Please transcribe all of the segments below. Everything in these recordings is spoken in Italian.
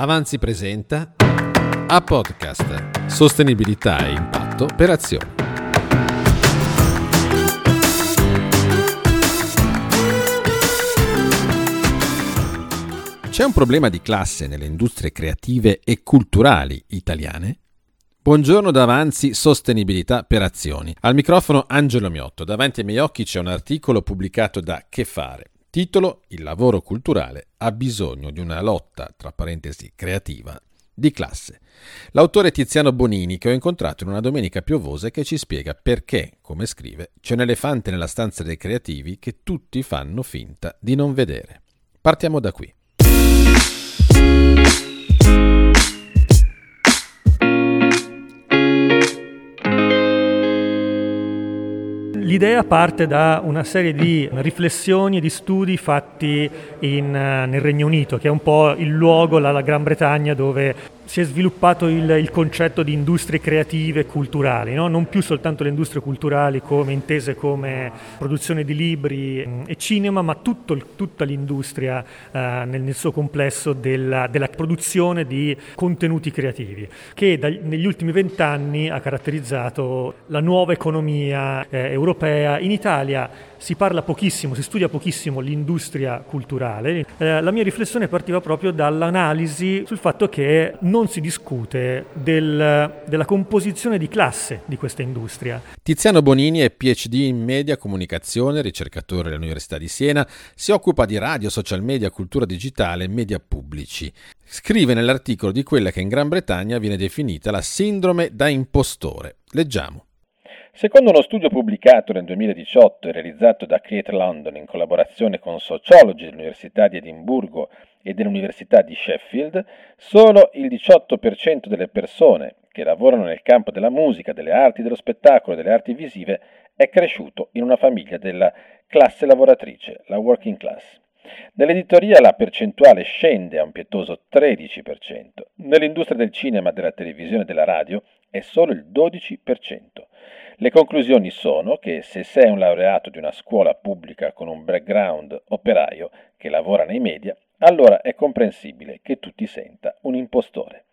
Avanzi presenta a podcast Sostenibilità e impatto per azioni. C'è un problema di classe nelle industrie creative e culturali italiane? Buongiorno da Avanzi Sostenibilità per Azioni. Al microfono Angelo Miotto. Davanti ai miei occhi c'è un articolo pubblicato da Che Fare. Titolo Il lavoro culturale ha bisogno di una lotta, tra parentesi, creativa, di classe. L'autore Tiziano Bonini che ho incontrato in una domenica piovosa che ci spiega perché, come scrive, c'è un elefante nella stanza dei creativi che tutti fanno finta di non vedere. Partiamo da qui. L'idea parte da una serie di riflessioni e di studi fatti in, nel Regno Unito, che è un po' il luogo, la, la Gran Bretagna, dove si è sviluppato il, il, concetto di industrie creative e culturali, no? non più soltanto le industrie culturali come intese come produzione di libri mm, e cinema, ma tutto, tutta l'industria eh, nel, nel, suo complesso della, della, produzione di contenuti creativi, che da, negli ultimi vent'anni ha caratterizzato la nuova economia eh, europea. In Italia si parla pochissimo, si studia pochissimo l'industria culturale. Eh, la mia riflessione partiva proprio dall'analisi sul fatto che non si discute del, della composizione di classe di questa industria. Tiziano Bonini è PhD in media comunicazione, ricercatore all'Università di Siena, si occupa di radio, social media, cultura digitale e media pubblici. Scrive nell'articolo di quella che in Gran Bretagna viene definita la sindrome da impostore. Leggiamo. Secondo uno studio pubblicato nel 2018 e realizzato da Create London in collaborazione con sociologi dell'Università di Edimburgo e dell'Università di Sheffield, solo il 18% delle persone che lavorano nel campo della musica, delle arti, dello spettacolo e delle arti visive è cresciuto in una famiglia della classe lavoratrice, la working class. Nell'editoria la percentuale scende a un pietoso 13%, nell'industria del cinema, della televisione e della radio è solo il 12%. Le conclusioni sono che se sei un laureato di una scuola pubblica con un background operaio che lavora nei media, allora è comprensibile che tu ti senta un impostore.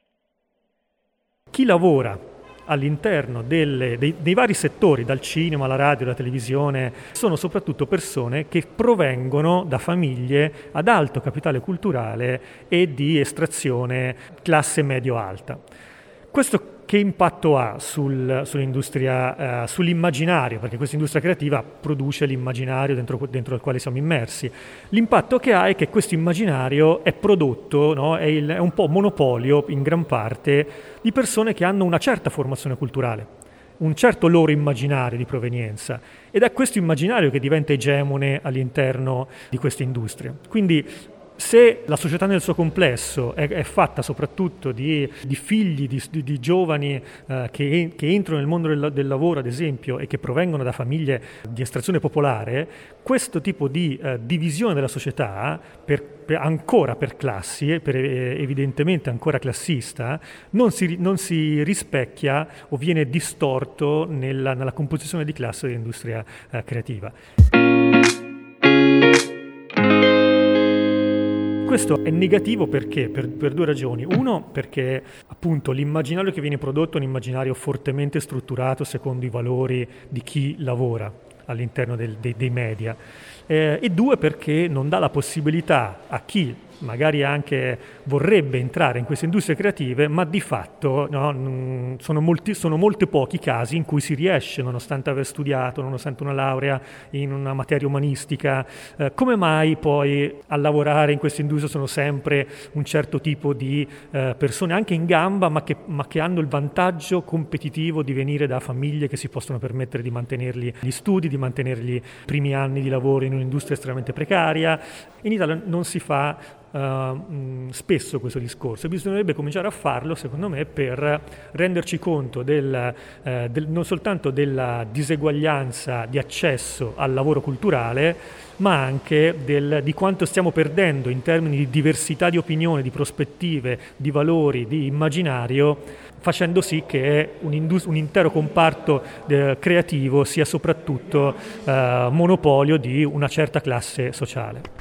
Chi lavora all'interno delle, dei, dei, vari settori, dal cinema alla radio, alla televisione, sono soprattutto persone che provengono da famiglie ad alto capitale culturale e di estrazione classe medio-alta. Questo che impatto ha sul, sull'industria, uh, sull'immaginario, perché questa industria creativa produce l'immaginario dentro, dentro, il quale siamo immersi. L'impatto che ha è che questo immaginario è prodotto, no? è, il, è un po' monopolio in gran parte di persone che hanno una certa formazione culturale un certo loro immaginario di provenienza ed è questo immaginario che diventa egemone all'interno di questa industria. Quindi se la società nel suo complesso è, è fatta soprattutto di, di figli, di, di, giovani eh, che, che, entrano nel mondo del, del, lavoro, ad esempio, e che provengono da famiglie di estrazione popolare, questo tipo di eh, divisione della società, per, per, ancora per classi, per, eh, evidentemente ancora classista, non si, non si, rispecchia o viene distorto nella, nella composizione di classe dell'industria eh, creativa. Questo è negativo perché? Per, per, due ragioni. Uno, perché appunto l'immaginario che viene prodotto è un immaginario fortemente strutturato secondo i valori di chi lavora all'interno del, dei, dei, media. Eh, e due, perché non dà la possibilità a chi magari anche vorrebbe entrare in queste industrie creative, ma di fatto no, mm, sono, molti, sono molti pochi casi in cui si riesce, nonostante aver studiato, nonostante una laurea in una materia umanistica, eh, come mai poi a lavorare in queste industrie sono sempre un certo tipo di eh, persone anche in gamba, ma che, ma che hanno il vantaggio competitivo di venire da famiglie che si possono permettere di mantenerli gli studi, di mantenerli i primi anni di lavoro in un'industria estremamente precaria. In Italia non si fa uh, spesso questo discorso e bisognerebbe cominciare a farlo, secondo me, per renderci conto del, uh, del, non soltanto della diseguaglianza di accesso al lavoro culturale, ma anche del, di quanto stiamo perdendo in termini di diversità di opinione, di prospettive, di valori, di immaginario, facendo sì che un, indus- un intero comparto eh, creativo sia soprattutto eh, monopolio di una certa classe sociale.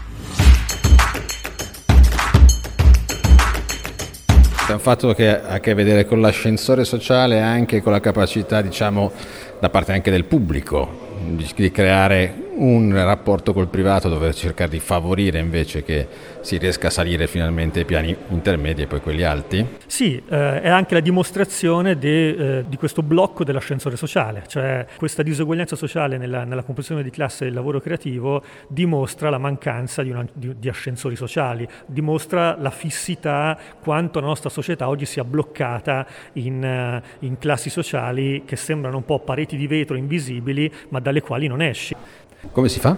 È un fatto che ha a che vedere con l'ascensore sociale e anche con la capacità, diciamo, da parte anche del pubblico di creare un rapporto col privato dove cercare di favorire invece che si riesca a salire finalmente ai piani intermedi e poi quelli alti? Sì, eh, è anche la dimostrazione de, eh, di questo blocco dell'ascensore sociale, cioè questa diseguaglianza sociale nella, nella, composizione di classe del lavoro creativo dimostra la mancanza di, una, di, di ascensori sociali, dimostra la fissità quanto la nostra società oggi sia bloccata in, uh, in classi sociali che sembrano un po' pareti di vetro invisibili ma dalle quali non esci. Come si fa?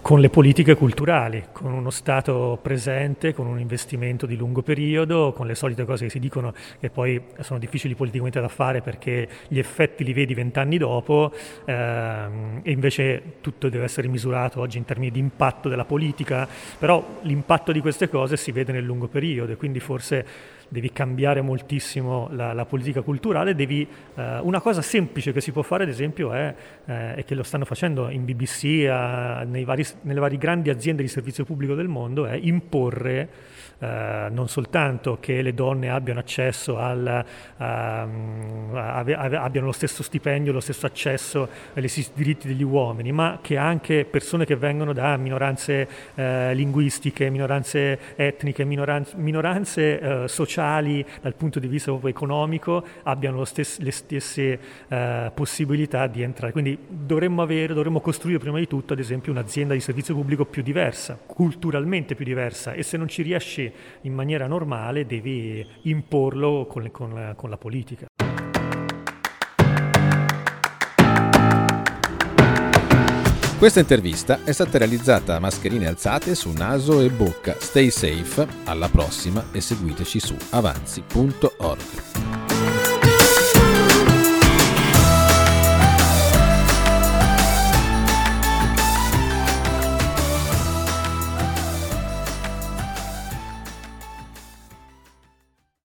Con le politiche culturali, con uno Stato presente, con un investimento di lungo periodo, con le solite cose che si dicono che poi sono difficili politicamente da fare perché gli effetti li vedi vent'anni dopo ehm, e invece tutto deve essere misurato oggi in termini di impatto della politica, però l'impatto di queste cose si vede nel lungo periodo e quindi forse devi cambiare moltissimo la, la politica culturale, devi, eh, una cosa semplice che si può fare ad esempio è, eh, e che lo stanno facendo in BBC, eh, vari, nelle varie grandi aziende di servizio pubblico del mondo, è imporre eh, non soltanto che le donne abbiano accesso al, uh, abbiano lo stesso stipendio, lo stesso accesso agli stessi diritti degli uomini, ma che anche persone che vengono da minoranze uh, linguistiche, minoranze etniche, minoranze, minoranze uh, sociali dal punto di vista proprio economico abbiano stes- le stesse possibilità di entrare. Quindi dovremmo avere, dovremmo costruire prima di tutto ad esempio un'azienda di servizio pubblico più diversa, culturalmente più diversa e se non ci riesci in maniera normale devi imporlo con, con, con la politica. Questa intervista è stata realizzata a mascherine alzate su naso e bocca. Stay safe, alla prossima e seguiteci su avanzi.org.